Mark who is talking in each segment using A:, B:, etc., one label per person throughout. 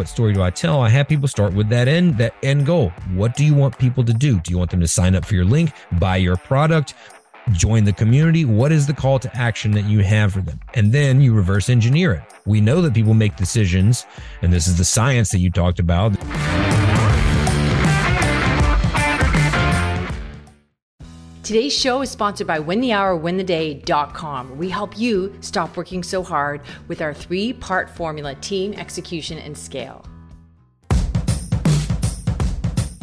A: what story do I tell? I have people start with that end, that end goal. What do you want people to do? Do you want them to sign up for your link, buy your product, join the community? What is the call to action that you have for them? And then you reverse engineer it. We know that people make decisions, and this is the science that you talked about.
B: Today's show is sponsored by winthehourwintheday.com. We help you stop working so hard with our three part formula team, execution, and scale.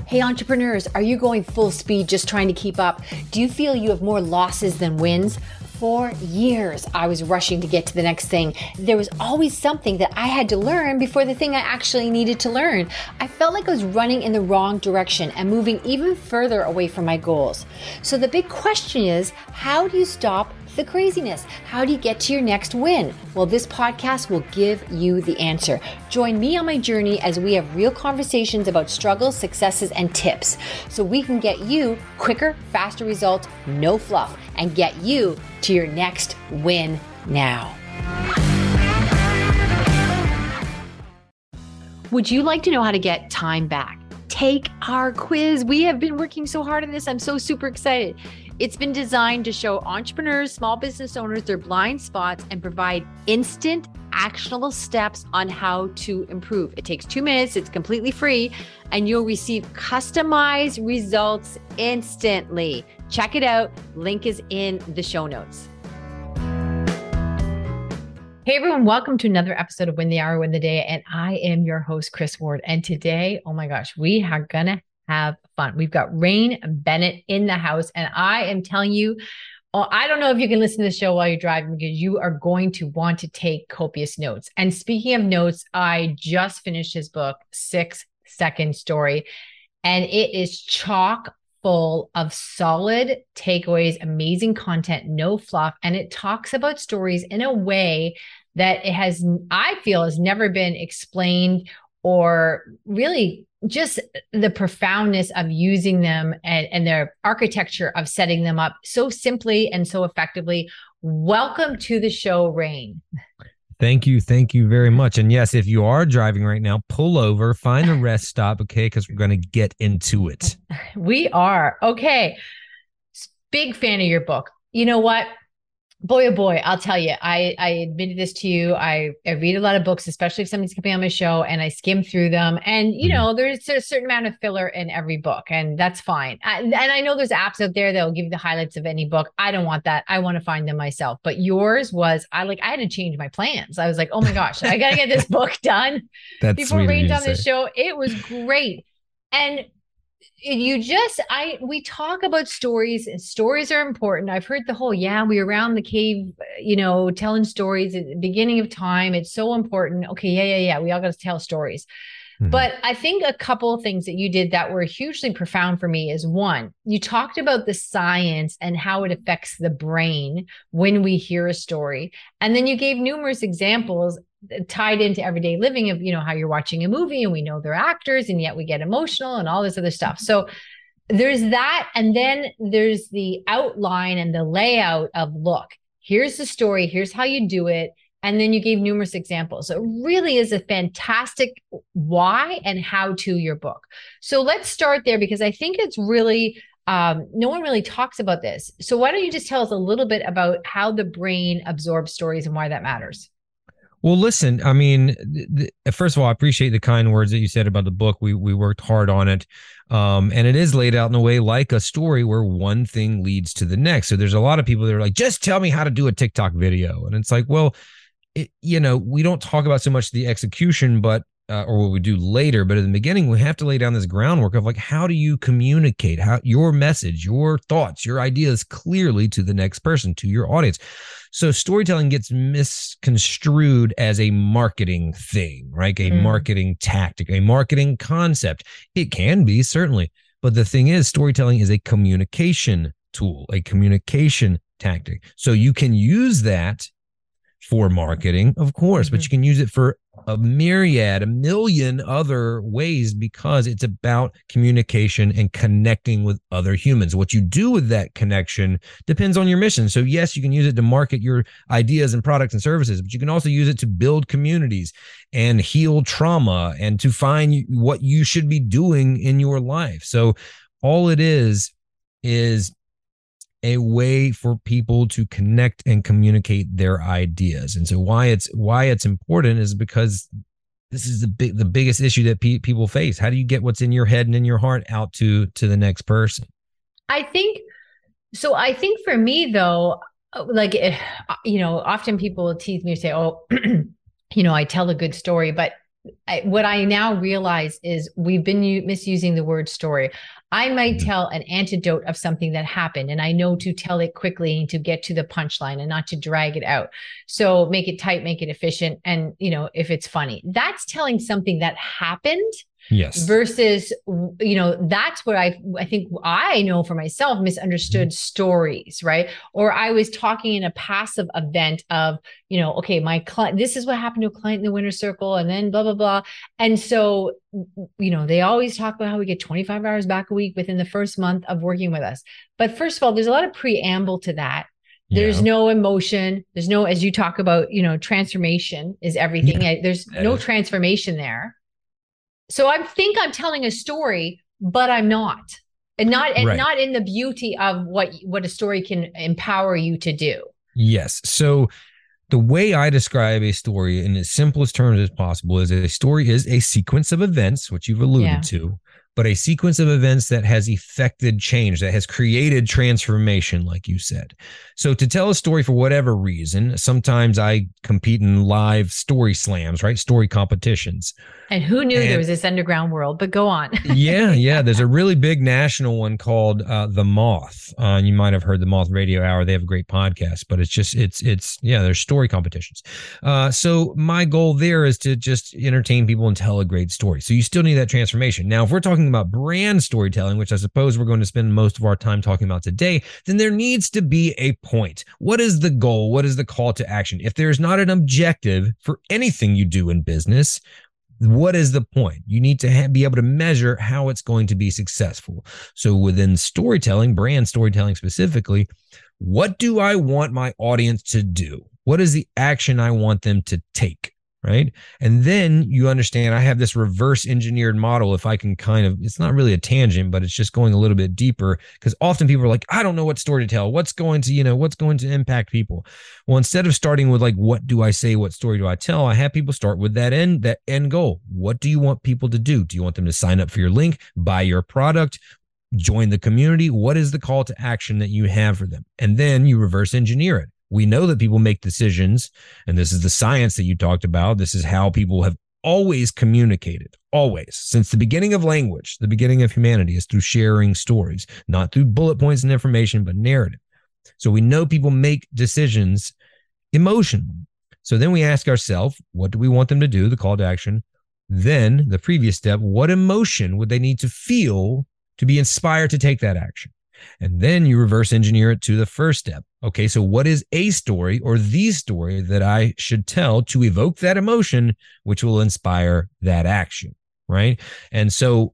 B: Hey, entrepreneurs, are you going full speed just trying to keep up? Do you feel you have more losses than wins? For years, I was rushing to get to the next thing. There was always something that I had to learn before the thing I actually needed to learn. I felt like I was running in the wrong direction and moving even further away from my goals. So the big question is how do you stop the craziness? How do you get to your next win? Well, this podcast will give you the answer. Join me on my journey as we have real conversations about struggles, successes, and tips so we can get you quicker, faster results, no fluff, and get you to your next win now. Would you like to know how to get time back? Take our quiz. We have been working so hard on this. I'm so super excited. It's been designed to show entrepreneurs, small business owners their blind spots and provide instant, actionable steps on how to improve. It takes two minutes, it's completely free, and you'll receive customized results instantly. Check it out. Link is in the show notes. Hey everyone, welcome to another episode of Win the Hour, Win the Day. And I am your host, Kris Ward. And today, oh my gosh, we are gonna have fun. We've got Rain Bennett in the house, and I am telling you, oh, I don't know if you can listen to the show while you're driving because you are going to want to take copious notes. And speaking of notes, I just finished his book, Six Second Story, and it is chock full of solid takeaways, amazing content, no fluff, and it talks about stories in a way that it has, I feel, has never been explained or really just the profoundness of using them and, and their architecture of setting them up so simply and so effectively. Welcome to the show, Rain.
A: Thank you. Thank you very much. And yes, if you are driving right now, pull over, find a rest stop, okay? Because we're going to get into it.
B: We are. Okay. Big fan of your book. You know what? Boy oh boy i'll tell you i i admitted this to you. I i read a lot of books especially if somebody's coming on my show and i skim through them. And you mm-hmm. know there's a certain amount of filler in every book and that's fine. I, and i know there's apps out there that'll give you the highlights of any book. I don't want that. I want to find them myself. But yours was i like i had to change my plans. I was like oh my gosh i gotta get this book done
A: that's
B: before rain's on the show. It was great. And you just i we talk about stories and stories are important. I've heard the whole yeah we around the cave you know telling stories at the beginning of time. It's so important. Okay yeah yeah yeah we all got to tell stories. Mm-hmm. but i think a couple of things that you did that were hugely profound for me is one you talked about the science and how it affects the brain when we hear a story. And then you gave numerous examples tied into everyday living of you know how you're watching a movie and we know they're actors and yet we get emotional and all this other stuff. So there's that. And then there's the outline and the layout of look here's the story. Here's how you do it. And then you gave numerous examples. So it really is a fantastic why and how to your book. So let's start there because i think it's really um, no one really talks about this. So why don't you just tell us a little bit about how the brain absorbs stories and why that matters
A: well, listen, I mean, th- first of all, I appreciate the kind words that you said about the book. We we worked hard on it. Um, and it is laid out in a way like a story where one thing leads to the next. So there's a lot of people that are like, just tell me how to do a TikTok video. And it's like, well, it, you know, we don't talk about so much the execution, but uh, or what we do later but in the beginning we have to lay down this groundwork of like how do you communicate how your message your thoughts your ideas clearly to the next person to your audience so storytelling gets misconstrued as a marketing thing right? A mm. marketing tactic a marketing concept. It can be certainly. But the thing is storytelling is a communication tool a communication tactic. So you can use that for marketing, of course, mm-hmm. but you can use it for a myriad, a million other ways because it's about communication and connecting with other humans. What you do with that connection depends on your mission. So, yes, you can use it to market your ideas and products and services, but you can also use it to build communities and heal trauma and to find what you should be doing in your life. So, all it is is a way for people to connect and communicate their ideas. And so why it's why it's important is because this is the big the biggest issue that pe- people face. How do you get what's in your head and in your heart out to to the next person?
B: I think so I think for me though like eh, you know often people will tease me and say oh you know I tell a good story but I, what I now realize is we've been u- misusing the word story. I might mm-hmm. tell an antidote of something that happened, and I know to tell it quickly and to get to the punchline and not to drag it out. So make it tight, make it efficient, and you know if it's funny, that's telling something that happened
A: Yes.
B: Versus, you know, that's what I I think I know for myself misunderstood mm-hmm. stories, right? Or I was talking in a passive event of, you know, okay, my client, this is what happened to a client in the winner circle, and then blah blah blah. And so, you know, they always talk about how we get 25 hours back a week within the first month of working with us. But first of all, there's a lot of preamble to that. There's yeah. no emotion. There's no, as you talk about, you know, transformation is everything. Yeah. There's no transformation there so I think I'm telling a story, but I'm not. And not and right. not in the beauty of what what a story can empower you to do.
A: Yes. So the way I describe a story in as simplest terms as possible is a story is a sequence of events, which you've alluded yeah. to, but a sequence of events that has effected change, that has created transformation, like you said. So, to tell a story for whatever reason, sometimes I compete in live story slams, right? Story competitions.
B: And who knew and, there was this underground world? But go on.
A: yeah, yeah. There's a really big national one called uh, The Moth. Uh, you might have heard the Moth Radio Hour. They have a great podcast, but it's just, it's, it's, yeah, there's story competitions. Uh, so, my goal there is to just entertain people and tell a great story. So, you still need that transformation. Now, if we're talking talking about brand storytelling, which I suppose we're going to spend most of our time talking about today, then there needs to be a point. What is the goal? What is the call to action? If there's not an objective for anything you do in business, what is the point? You need to have, be able to measure how it's going to be successful. So within storytelling, brand storytelling specifically, what do I want my audience to do? What is the action I want them to take? Right? And then you understand I have this reverse engineered model. If I can kind of, it's not really a tangent, but it's just going a little bit deeper because often people are like, I don't know what story to tell. What's going to, you know, what's going to impact people? Well, instead of starting with like, what do I say? What story do I tell? I have people start with that end, that end goal. What do you want people to do? Do you want them to sign up for your link, buy your product? Join the community. What is the call to action that you have for them? And then you reverse engineer it we know that people make decisions, and this is the science that you talked about. This is how people have always communicated, always since the beginning of language, the beginning of humanity is through sharing stories, not through bullet points and information, but narrative. So we know people make decisions emotionally. So then we ask ourselves, what do we want them to do? The call to action. Then the previous step, what emotion would they need to feel to be inspired to take that action? And then you reverse engineer it to the first step. Okay, so what is a story or the story that I should tell to evoke that emotion, which will inspire that action? Right. And so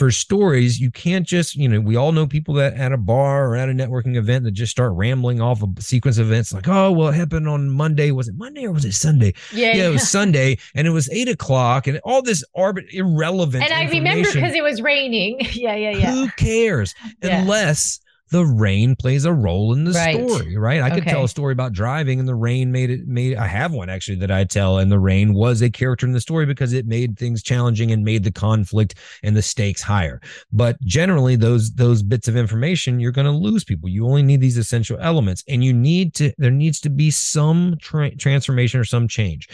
A: for stories, you can't just, you know, we all know people that at a bar or at a networking event that just start rambling off a sequence of events like, oh, well, it happened on Monday. Was it Monday or was it Sunday?
B: Yeah.
A: Yeah, it was Sunday and it was eight o'clock and all this arbit irrelevant.
B: And I remember because it was raining. yeah, yeah, yeah.
A: Who cares? Yeah. Unless the rain plays a role in the right. story, right? I okay. could tell a story about driving and the rain made it made I have one actually that I tell and the rain was a character in the story because it made things challenging and made the conflict and the stakes higher. But generally those those bits of information you're going to lose people. You only need these essential elements and you need to there needs to be some tra- transformation or some change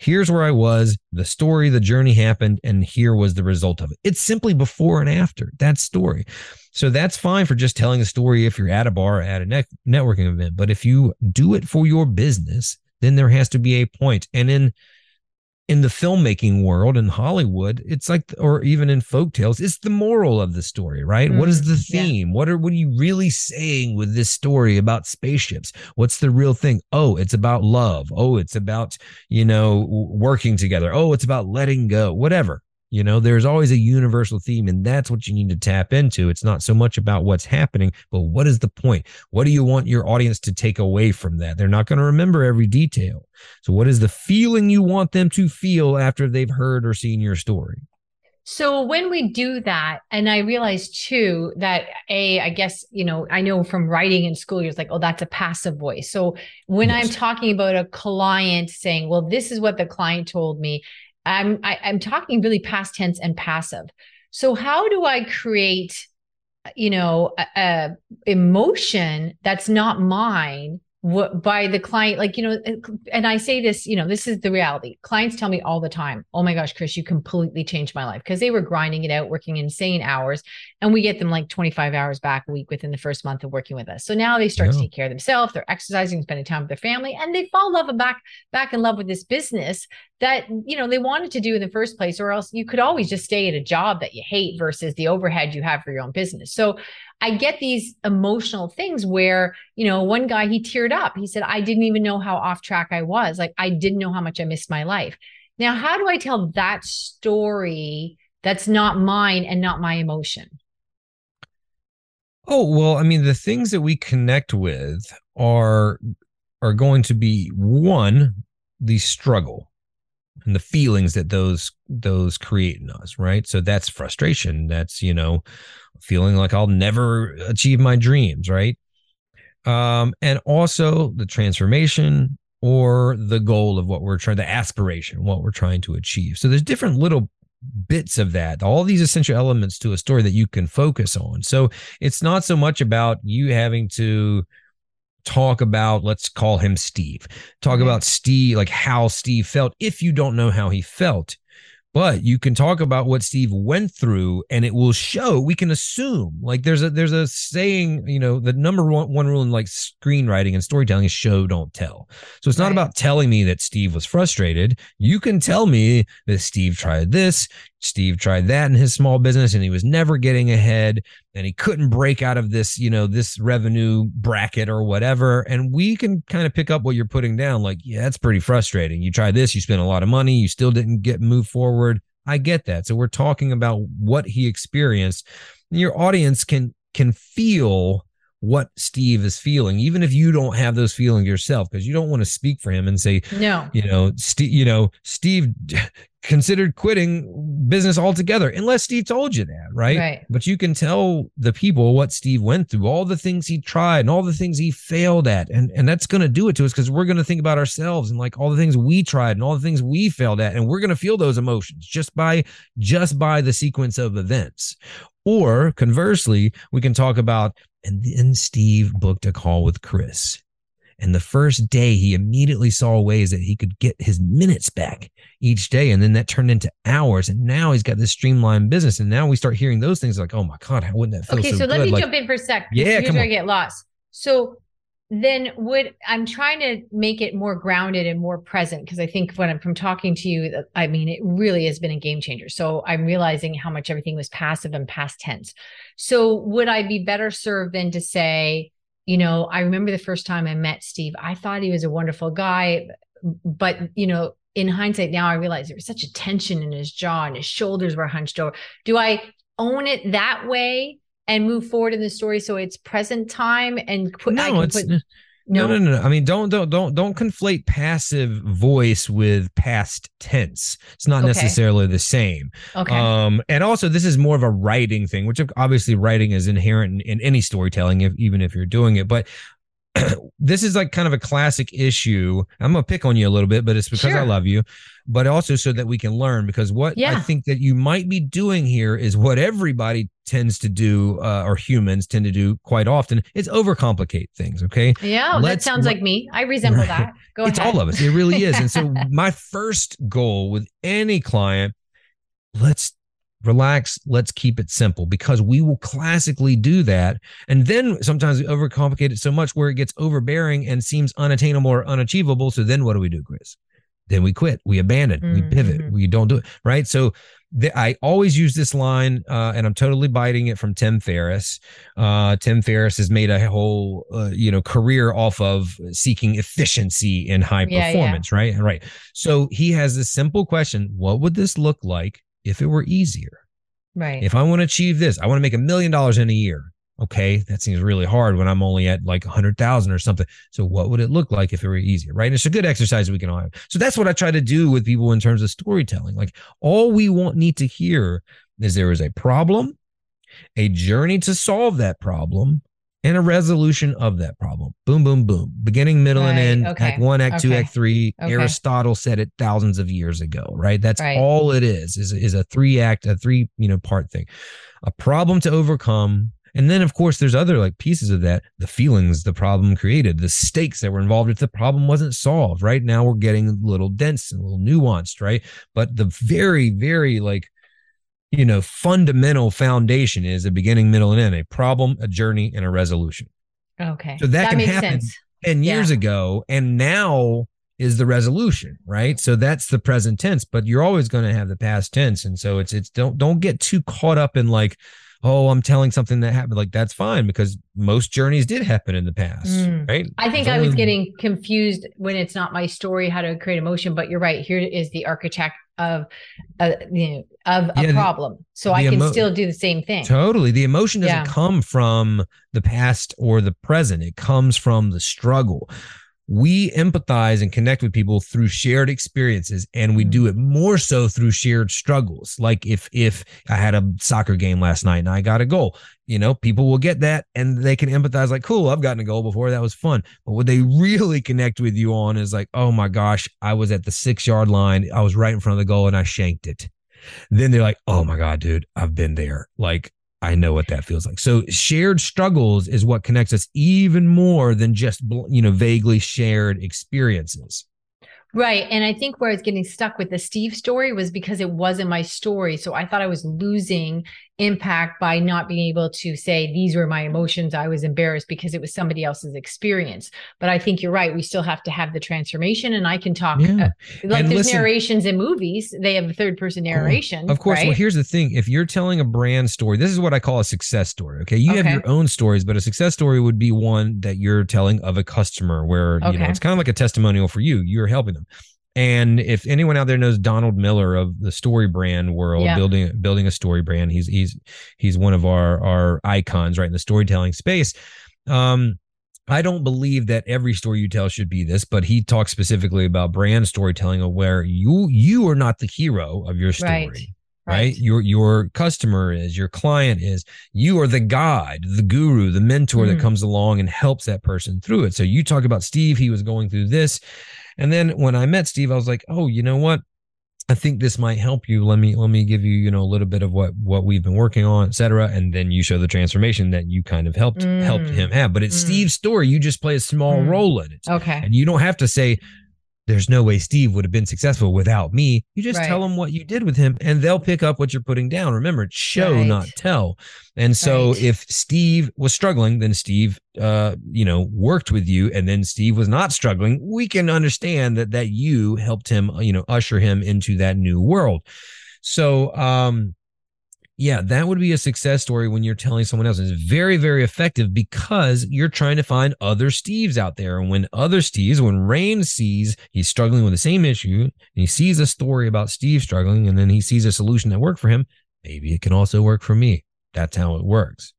A: here's where I was, the story, the journey happened, and here was the result of it. It's simply before and after that story. So that's fine for just telling a story if you're at a bar, at a ne- networking event. But if you do it for your business, then there has to be a point. And in in the filmmaking world in Hollywood, it's like, or even in folk tales, it's the moral of the story, right? Mm, what is mm, the theme? Yeah. What are what are you really saying with this story about spaceships? What's the real thing? Oh, it's about love. Oh, it's about you know working together. Oh, it's about letting go. Whatever. You know, there's always a universal theme, and that's what you need to tap into. It's not so much about what's happening, but what is the point? What do you want your audience to take away from that? They're not going to remember every detail. So, what is the feeling you want them to feel after they've heard or seen your story?
B: So when we do that, and I realize too that a, I guess you know, I know from writing in school, you're like, oh, that's a passive voice. So when yes. I'm talking about a client saying, well, this is what the client told me, I'm I, am i am talking really past tense and passive. So how do I create, you know, a, a emotion that's not mine what by the client like you know and i say this you know this is the reality clients tell me all the time oh my gosh kris you completely changed my life because they were grinding it out working insane hours and we get them like 25 hours back a week within the first month of working with us so now they start yeah. to take care of themselves they're exercising spending time with their family and they fall love and back back in love with this business that you know they wanted to do in the first place or else you could always just stay at a job that you hate versus the overhead you have for your own business so I get these emotional things where, you know, one guy he teared up. He said, I didn't even know how off track I was. Like, I didn't know how much I missed my life. Now, how do I tell that story that's not mine and not my emotion?
A: Oh, well, I mean, the things that we connect with are are going to be one, the struggle and the feelings that those those create in us, right? So that's frustration. That's, you know, feeling like I'll never achieve my dreams, right? Um, and also the transformation or the goal of what we're trying, the aspiration, what we're trying to achieve. So there's different little bits of that, all these essential elements to a story that you can focus on. So it's not so much about you having to talk about let's call him Steve. Talk mm-hmm. about Steve like how Steve felt if you don't know how he felt but you can talk about what Steve went through and it will show we can assume like there's a there's a saying you know the number one, one rule in like screenwriting and storytelling is show don't tell so it's not right. about telling me that Steve was frustrated you can tell me that Steve tried this Steve tried that in his small business and he was never getting ahead and he couldn't break out of this, you know, this revenue bracket or whatever. And we can kind of pick up what you're putting down like, yeah, that's pretty frustrating. You tried this, you spent a lot of money, you still didn't get moved forward. I get that. So we're talking about what he experienced. Your audience can can feel what Steve is feeling, even if you don't have those feelings yourself, because you don't want to speak for him and say,
B: no,
A: you know, Steve, you know, Steve considered quitting business altogether, unless Steve told you that, right?
B: Right.
A: But you can tell the people what Steve went through, all the things he tried and all the things he failed at. And, and that's going to do it to us because we're going to think about ourselves and like all the things we tried and all the things we failed at. And we're going to feel those emotions just by, just by the sequence of events. Or conversely, we can talk about and then Steve booked a call with Kris. And the first day, he immediately saw ways that he could get his minutes back each day. And then that turned into hours. And now he's got this streamlined business. And now we start hearing those things like, oh my God, how wouldn't that feel?
B: Okay, so,
A: so
B: let me
A: like,
B: jump in for a sec.
A: Yeah,
B: here's
A: come on.
B: I get lost. So then would I'm trying to make it more grounded and more present because I think when I'm from talking to you, I mean, it really has been a game changer. So I'm realizing how much everything was passive and past tense. So would I be better served than to say, you know, I remember the first time I met Steve, I thought he was a wonderful guy, but you know, in hindsight now I realize there was such a tension in his jaw and his shoulders were hunched over. Do I own it that way and move forward in the story so it's present time and put
A: no, it's, put, no, no, no, no, no. I mean, don't don't don't don't conflate passive voice with past tense. It's not okay. necessarily the same.
B: Okay.
A: Um, and also this is more of a writing thing, which obviously writing is inherent in, in any storytelling, if even if you're doing it. But this is like kind of a classic issue. I'm gonna pick on you a little bit, but it's because sure. I love you, but also so that we can learn. Because what yeah. I think that you might be doing here is what everybody tends to do, uh, or humans tend to do quite often. It's overcomplicate things. Okay.
B: Yeah, Let's, that sounds like me. I resemble right. that. Go
A: it's
B: ahead.
A: all of us. It really is. And so my first goal with any client, let's relax let's keep it simple because we will classically do that and then sometimes we overcomplicate it so much where it gets overbearing and seems unattainable or unachievable so then what do we do kris then we quit, we abandon, mm-hmm. we pivot, mm-hmm. we don't do it. Right. So the, I always use this line, uh, and I'm totally biting it from Tim Ferriss. Uh, Tim Ferriss has made a whole, uh, you know, career off of seeking efficiency in high yeah, performance, yeah. right? Right. So he has this simple question: What would this look like if it were easier?
B: Right.
A: If I want to achieve this, I want to make a million dollars in a year okay, that seems really hard when I'm only at like a 100,000 or something. So what would it look like if it were easier, right? And it's a good exercise we can all have. So that's what I try to do with people in terms of storytelling. Like all we want need to hear is there is a problem, a journey to solve that problem, and a resolution of that problem. Boom, boom, boom. Beginning, middle, right. and end. Okay. Act one, act okay. two, act three. Okay. Aristotle said it thousands of years ago, right? That's right. all it is, is, is a three act, a three, you know, part thing. A problem to overcome, and then, of course, there's other like pieces of that the feelings the problem created, the stakes that were involved if the problem wasn't solved. Right now, we're getting a little dense and a little nuanced, right? But the very, very like, you know, fundamental foundation is a beginning, middle, and end a problem, a journey, and a resolution.
B: Okay.
A: So that, that can happen sense. 10 years yeah. ago. And now is the resolution, right? So that's the present tense, but you're always going to have the past tense. And so it's, it's, don't, don't get too caught up in like, oh, I'm telling something that happened. Like that's fine because most journeys did happen in the past, mm. right?
B: I think I was getting confused when it's not my story how to create emotion, but you're right. Here is the architect of a you know of a yeah, problem, the, so I can emo- still do the same thing.
A: Totally, the emotion doesn't yeah. come from the past or the present; it comes from the struggle we empathize and connect with people through shared experiences and we do mm. it more so through shared struggles. Like if if i had a soccer game last night and i got a goal you know people will get that and they can empathize like cool i've gotten a goal before that was fun. But what they really connect with you on is like oh my gosh i was at the six yard line i was right in front of the goal and i shanked it. Then they're like oh my god dude i've been there. Like I know what that feels like. So shared struggles is what connects us even more than just you know vaguely shared experiences.
B: Right. And I think where I was getting stuck with the Steve story was because it wasn't my story. So I thought I was losing impact by not being able to say these were my emotions. I was embarrassed because it was somebody else's experience. But i think you're right. We still have to have the transformation and i can talk yeah. uh, like and there's listen, narrations in movies they have a third person narration
A: of course. Right? well here's the thing. If you're telling a brand story this is what i call a success story okay? You okay. have your own stories but a success story would be one that you're telling of a customer where okay. you know it's kind of like a testimonial for you. You're helping them and if anyone out there knows Donald Miller of the Story Brand world, yeah. building building a story brand, he's he's he's one of our our icons right in the storytelling space. Um, I don't believe that every story you tell should be this, but he talks specifically about brand storytelling, of where you you are not the hero of your story. Right. Right. right. Your your customer is, your client is. You are the guide, the guru, the mentor mm. that comes along and helps that person through it. So you talk about Steve, he was going through this and then when I met Steve, I was like, oh, you know what? I think this might help you. Let me let me give you, you know, a little bit of what what we've been working on, et cetera. And then you show the transformation that you kind of helped mm. helped him have. But it's mm. Steve's story. You just play a small mm. role in it.
B: Okay.
A: And you don't have to say, there's no way Steve would have been successful without me. You just right. tell them what you did with him and they'll pick up what you're putting down. Remember, show, right. not tell. And so right. if Steve was struggling, then Steve, uh, you know, worked with you and then Steve was not struggling. We can understand that, that you helped him, you know, usher him into that new world. So, um, yeah, that would be a success story when you're telling someone else. It's very, very effective because you're trying to find other Steves out there. And when other Steves, when Rain sees he's struggling with the same issue, and he sees a story about Steve struggling, and then he sees a solution that worked for him, maybe it can also work for me. That's how it works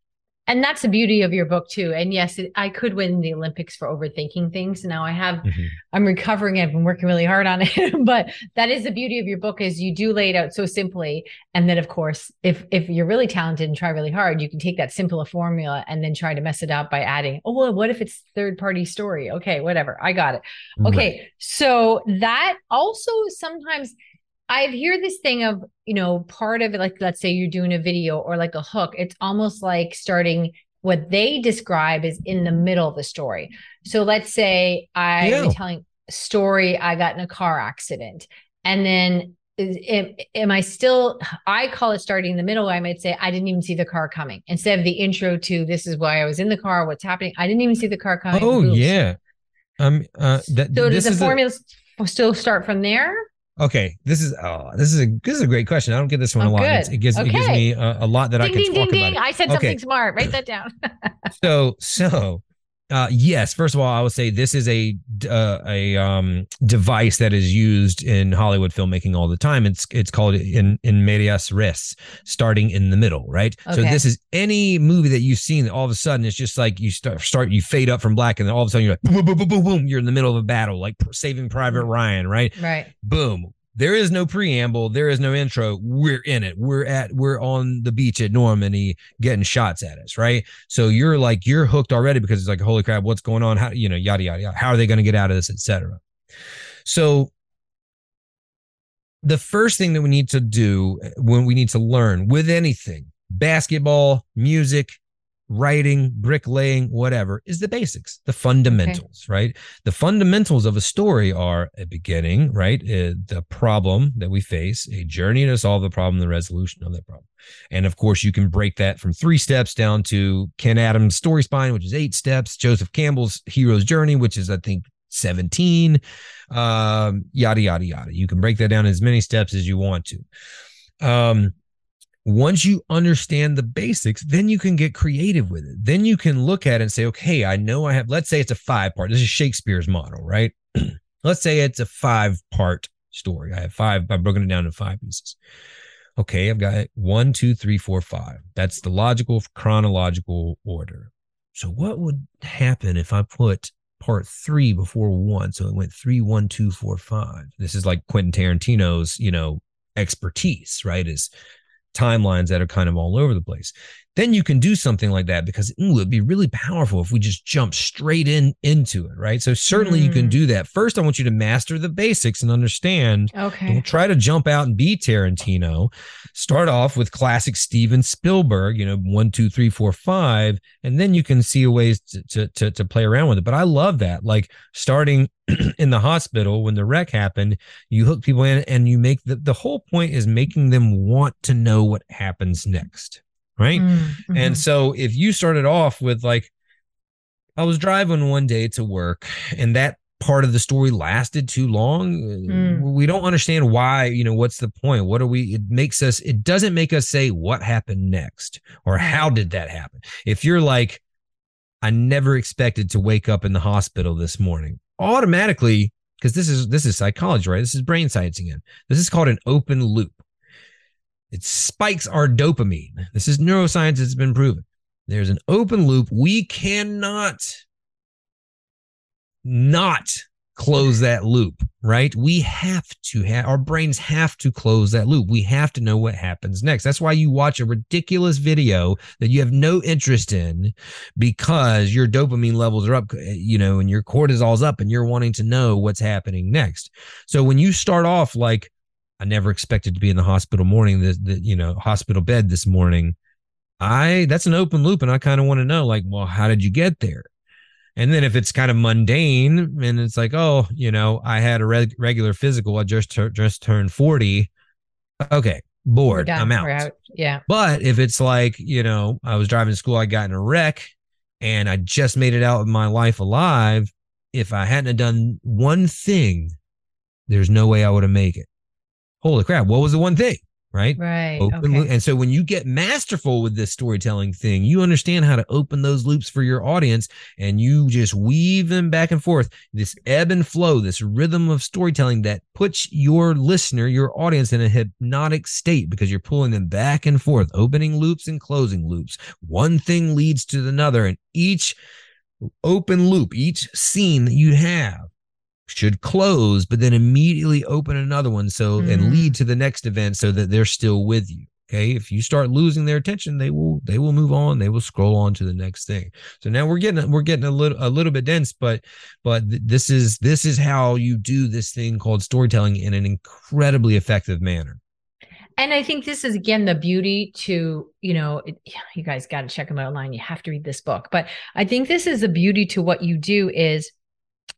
B: and that's the beauty of your book too. And yes it, i could win the olympics for overthinking things. Now i have mm-hmm. i'm recovering i've been working really hard on it. But that is the beauty of your book is you do lay it out so simply. And then of course if if you're really talented and try really hard you can take that simple formula and then try to mess it up by adding oh well what if it's third party story? Okay whatever. I got it. Okay. Right. so that also sometimes I hear this thing of, you know, part of it, like let's say you're doing a video or like a hook, it's almost like starting what they describe is in the middle of the story. So let's say I'm yeah. telling a story, I got in a car accident. And then am, am I still, I call it starting in the middle. I might say, I didn't even see the car coming instead of the intro to this is why I was in the car, what's happening. I didn't even see the car coming.
A: Oh, yeah. Um, uh,
B: that, so does the formula still start from there?
A: Okay, this is oh, this is a this is a great question. I don't get this one oh, a lot. It gives okay. it gives me a, a lot that
B: ding,
A: I can
B: ding,
A: talk
B: ding,
A: about. Ding.
B: I said okay. something smart. Write that down.
A: so so uh, yes. First of all, I would say this is a uh, a um, device that is used in Hollywood filmmaking all the time. It's it's called in in medias res, starting in the middle, right? Okay. So this is any movie that you've seen. All of a sudden, it's just like you start start you fade up from black, and then all of a sudden you're like boom boom boom boom boom. You're in the middle of a battle, like Saving Private Ryan, right?
B: Right.
A: Boom there is no preamble. There is no intro. We're in it. We're at we're on the beach at normandy getting shots at us right? So you're like you're hooked already because it's like holy crap what's going on? How you know yada yada yada. How are they going to get out of this etc so the first thing that we need to do eh, when we need to learn with anything basketball music writing, bricklaying, whatever, is the basics, the fundamentals, okay. right? The fundamentals of a story are a beginning, right? Uh, the problem that we face, a journey to solve the problem, the resolution of that problem. And of course, you can break that from three steps down to Kenn Adams' story spine, which is eight steps, Joseph Campbell's hero's journey, which is, I think, 17, um, yada, yada, yada. You can break that down as many steps as you want to. Um, once you understand the basics, then you can get creative with it. Then you can look at it and say, okay, I know I have, let's say it's a five part. This is Shakespeare's model, right? let's say it's a five part story. I have five, I've broken it down into five pieces. Okay, I've got one, two, three, four, five. That's the logical, chronological order. So, what would happen if I put part three before one? So it went three, one, two, four, five. This is like Quentin Tarantino's, you know, expertise, right? Is timelines that are kind of all over the place then you can do something like that because ooh, it'd be really powerful if we just jump straight in into it, right? So certainly mm. you can mm. do that. First, I want you to master the basics and understand.
B: Okay.
A: Don't try to jump out and be Tarantino. Start off with classic Steven Spielberg, you know, one, two, three, four, five, and then you can see ways to to to, to play around with it. But I love that, like starting in the hospital when the wreck happened, you hook people in and you make the the whole point is making them want to know what happens next right? Mm-hmm. And so if you started off with like, I was driving one day to work and that part of the story lasted too long mm. we don't understand why you know what's the point what are we it makes us it doesn't make us say what happened next or how did that happen if you're like i never expected to wake up in the hospital this morning automatically because this is this is psychology right this is brain science again this is called an open loop it spikes our dopamine. This is neuroscience, it's been proven. There's an open loop. We cannot not close that loop, right? We have to have our brains have to close that loop. We have to know what happens next. That's why you watch a ridiculous video that you have no interest in because your dopamine levels are up, eh, you know, and your cortisol's up and you're wanting to know what's happening next. So when you start off like I never expected to be in the hospital morning, the, the you know, hospital bed this morning. I that's an open loop, and I kind of want to know, like, well, how did you get there? And then if it's kind of mundane, and it's like, oh, you know, I had a reg- regular physical, I just tur- just turned forty. Okay, bored, I'm out. out.
B: Yeah.
A: But if it's like, you know, I was driving to school, I got in a wreck, and I just made it out of my life alive. If I hadn't done one thing, there's no way I would have made it holy crap, what was the one thing? Right.
B: Right.
A: Open okay. And so when you get masterful with this storytelling thing, you understand how to open those loops for your audience and you just weave them back and forth. This ebb and flow, this rhythm of storytelling that puts your listener, your audience in a hypnotic state because you're pulling them back and forth, opening loops and closing loops. One thing leads to another. And each open loop, each scene that you have should close, but then immediately open another one so mm. and lead to the next event so that they're still with you. Okay. If you start losing their attention, they will they will move on. They will scroll on to the next thing. So now we're getting we're getting a little a little bit dense, but but this is this is how you do this thing called storytelling in an incredibly effective manner.
B: And I think this is again the beauty to, you know, it, you guys got to check them out online. You have to read this book. But I think this is the beauty to what you do is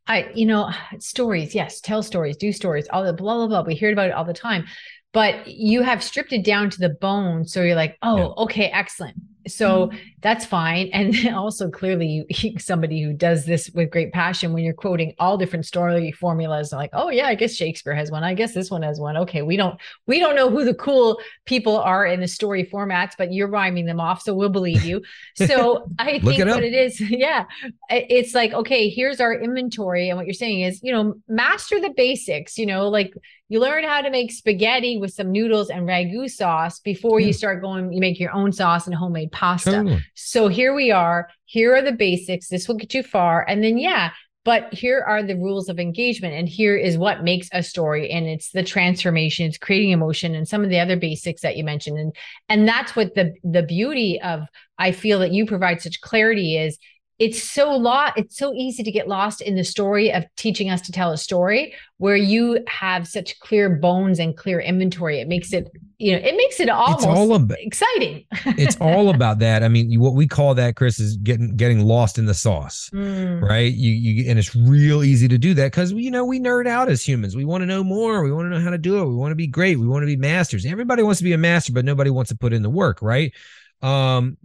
B: I, you know, stories, yes, tell stories, do stories, all the blah, blah, blah. We hear about it all the time. But you have stripped it down to the bone. So you're like, oh, yeah. okay, excellent. So that's fine. And also clearly somebody who does this with great passion when you're quoting all different story formulas like oh yeah i guess shakespeare has one. I guess this one has one. Okay we don't we don't know who the cool people are in the story formats but you're rhyming them off so we'll believe you. So i think it what it is yeah it's like okay here's our inventory and what you're saying is you know master the basics you know like you learn how to make spaghetti with some noodles and ragu sauce before yeah. you start going you make your own sauce and homemade pasta. Totally. so here we are. Here are the basics. This will get you far. And then yeah but here are the rules of engagement. And here is what makes a story. And it's the transformation. It's creating emotion and some of the other basics that you mentioned. And and that's what the the beauty of i feel that you provide such clarity is it's so lot it's so easy to get lost in the story of teaching us to tell a story where you have such clear bones and clear inventory. It makes it you know it makes it almost it's all about, exciting.
A: it's all about that. I mean what we call that kris is getting getting lost in the sauce mm. right? You you and it's real easy to do that because you know we nerd out as humans. We want to know more. We want to know how to do it. We want to be great. We want to be masters. Everybody wants to be a master but nobody wants to put in the work right um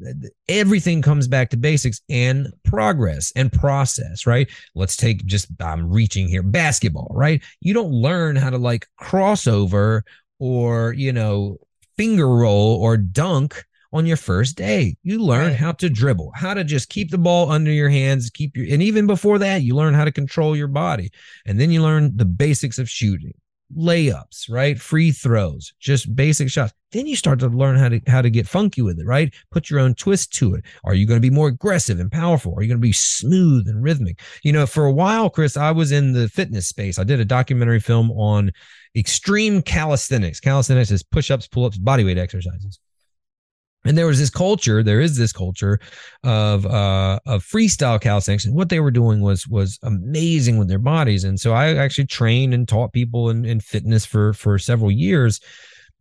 A: everything comes back to basics and progress and process right? Let's take just i'm reaching here basketball right? You don't learn how to like crossover or you know finger roll or dunk on your first day. You learn right. how to dribble how to just keep the ball under your hands keep your and even before that you learn how to control your body. And then you learn the basics of shooting layups, right? Free throws, just basic shots. Then you start to learn how to how to get funky with it, right? Put your own twist to it. Are you going to be more aggressive and powerful? Are you going to be smooth and rhythmic? You know, for a while, Kris, I was in the fitness space. I did a documentary film on extreme calisthenics. Calisthenics is push-ups, pull-ups, bodyweight exercises and there was this culture there is this culture of uh of freestyle calisthenics and what they were doing was was amazing with their bodies. And so i actually trained and taught people in, in fitness for for several years.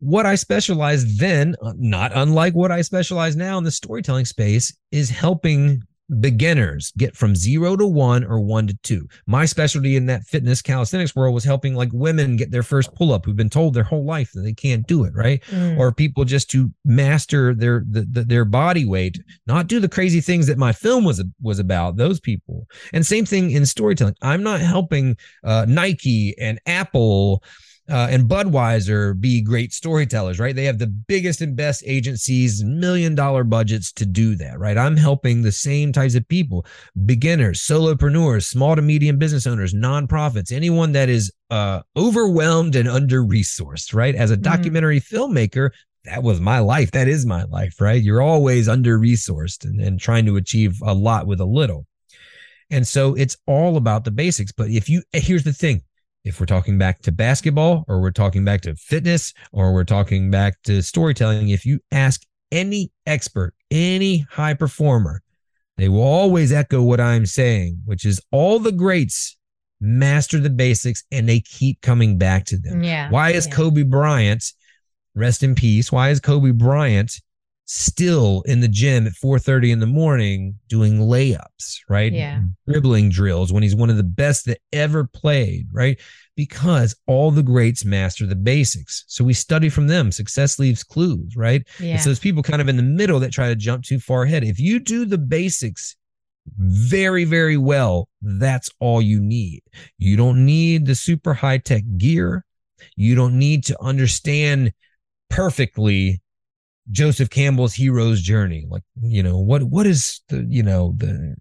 A: What i specialized then uh, not unlike what i specialize now in the storytelling space is helping beginners get from zero to one or one to two. My specialty in that fitness calisthenics world was helping like women get their first pull up who've been told their whole life that they can't do it, right? Mm. Or people just to master their the, the, their body weight, not do the crazy things that my film was was about. Those people, and same thing in storytelling. I'm not helping uh, Nike and Apple uh, and Budweiser be great storytellers, right? They have the biggest and best agencies, million dollar budgets to do that, right? I'm helping the same types of people beginners, solopreneurs, small to medium business owners, nonprofits, anyone that is uh, overwhelmed and under resourced, right? As a mm-hmm. documentary mm-hmm. filmmaker, that was my life. That is my life, right? You're always under resourced and, and trying to achieve a lot with a little. And so it's all about the basics. But if you, here's the thing if we're talking back to basketball or we're talking back to fitness or we're talking back to storytelling, if you ask any expert, any high performer, they will always echo what I'm saying, which is all the greats master the basics and they keep coming back to them.
B: Yeah.
A: Why is
B: yeah.
A: Kobe Bryant, rest in peace, why is Kobe Bryant still in the gym at 4:30 in the morning doing layups, right?
B: Yeah.
A: Dribbling drills when he's one of the best that ever played, right? Because all the greats master the basics. So we study from them. Success leaves clues, right?
B: Yeah.
A: So there's people kind of in the middle that try to jump too far ahead. If you do the basics very, very well, that's all you need. You don't need the super high tech gear. You don't need to understand perfectly Joseph Campbell's hero's journey. Like, you know, what what is the you know the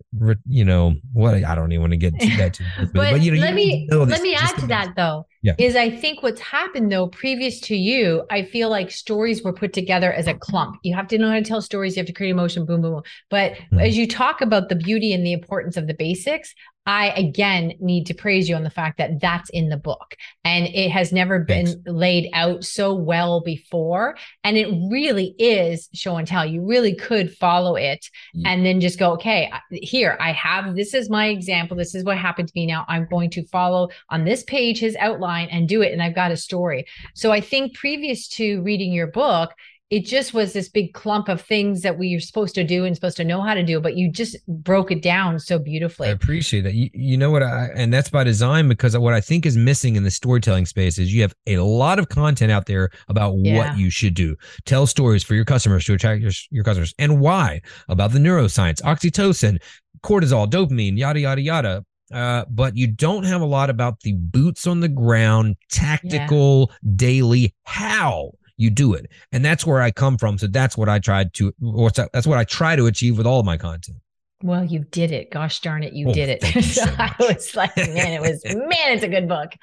A: you know what I don't even want to get to that too.
B: but, but, you know, let me let me add to that though.
A: Yeah.
B: Is I think what's happened though, previous to you, I feel like stories were put together as a clump. You have to know how to tell stories. You have to create emotion. Boom, boom, boom. But mm-hmm. as you talk about the beauty and the importance of the basics, I again need to praise you on the fact that that's in the book and it has never Thanks. been laid out so well before. And it really is show and tell. You really could follow it yeah. and then just go, okay, here I have this is my example. This is what happened to me now. I'm going to follow on this page his outline and do it. And I've got a story. So I think previous to reading your book, it just was this big clump of things that we are supposed to do and supposed to know how to do, but you just broke it down so beautifully.
A: I appreciate that. You, you know what? I, and that's by design because what I think is missing in the storytelling space is you have a lot of content out there about yeah. what you should do. Tell stories for your customers to attract your, your customers and why about the neuroscience, oxytocin, cortisol, dopamine, yada, yada, yada. Uh, but you don't have a lot about the boots on the ground, tactical, yeah. daily how you do it. And that's where I come from. So that's what I tried to, or that's what I try to achieve with all of my content.
B: Well, you did it. Gosh darn it, you oh, did it. so I was like, man, it was, man, it's a good book.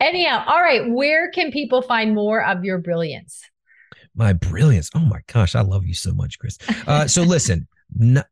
B: Anyhow, all right. Where can people find more of your brilliance?
A: My brilliance. Oh my gosh, I love you so much, Kris. Uh, so listen,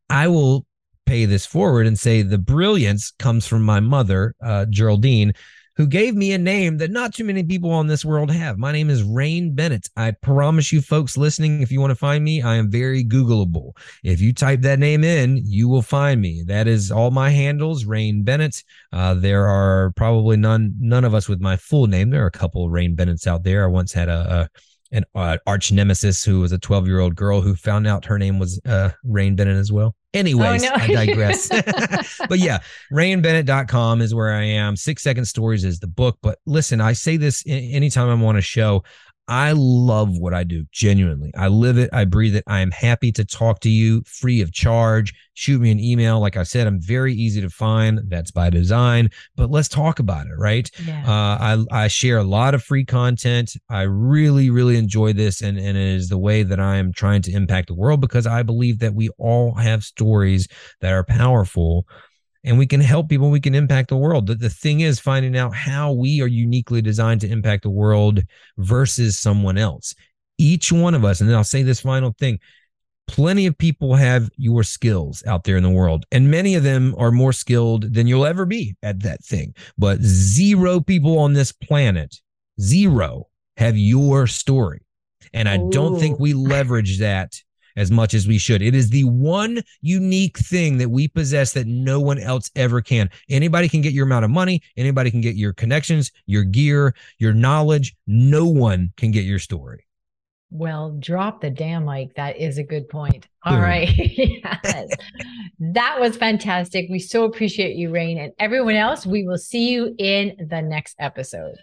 A: I will pay this forward and say the brilliance comes from my mother, uh, Geraldine, who gave me a name that not too many people on this world have. My name is Rain Bennett. I promise you, folks listening, if you want to find me, I am very Googleable. If you type that name in, you will find me. That is all my handles, Rain Bennett. Uh, there are probably none none of us with my full name. There are a couple Rain Bennett's out there. I once had a, a an uh, arch nemesis who was a 12 year old girl who found out her name was uh, Rain Bennett as well. Anyways, oh, no. I digress. but yeah, rainbennett.com is where I am. Six Second Stories is the book. But listen, I say this anytime I'm on a show. I love what I do, genuinely. I live it, I breathe it. I am happy to talk to you free of charge. Shoot me an email. Like I said, I'm very easy to find. That's by design, but let's talk about it, right? Yeah. Uh, I, I share a lot of free content. I really, really enjoy this, and, and it is the way that I am trying to impact the world because I believe that we all have stories that are powerful and we can help people we can impact the world. The, the thing is finding out how we are uniquely designed to impact the world versus someone else. Each one of us and then i'll say this final thing plenty of people have your skills out there in the world and many of them are more skilled than you'll ever be at that thing. But zero people on this planet zero have your story. And i Ooh. don't think we leverage that as much as we should. It is the one unique thing that we possess that no one else ever can. Anybody can get your amount of money, anybody can get your connections, your gear, your knowledge. No one can get your story.
B: Well, drop the damn mic. That is a good point. All Boom. right, yes. that was fantastic. We so appreciate you, Rain. And everyone else, we will see you in the next episode.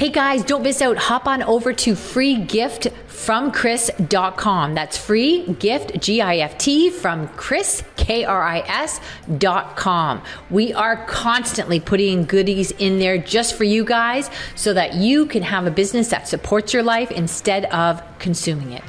B: Hey guys, don't miss out. Hop on over to freegiftfromkris.com. That's free gift, G I F T, from Kris, K R I S.com. We are constantly putting goodies in there just for you guys so that you can have a business that supports your life instead of consuming it.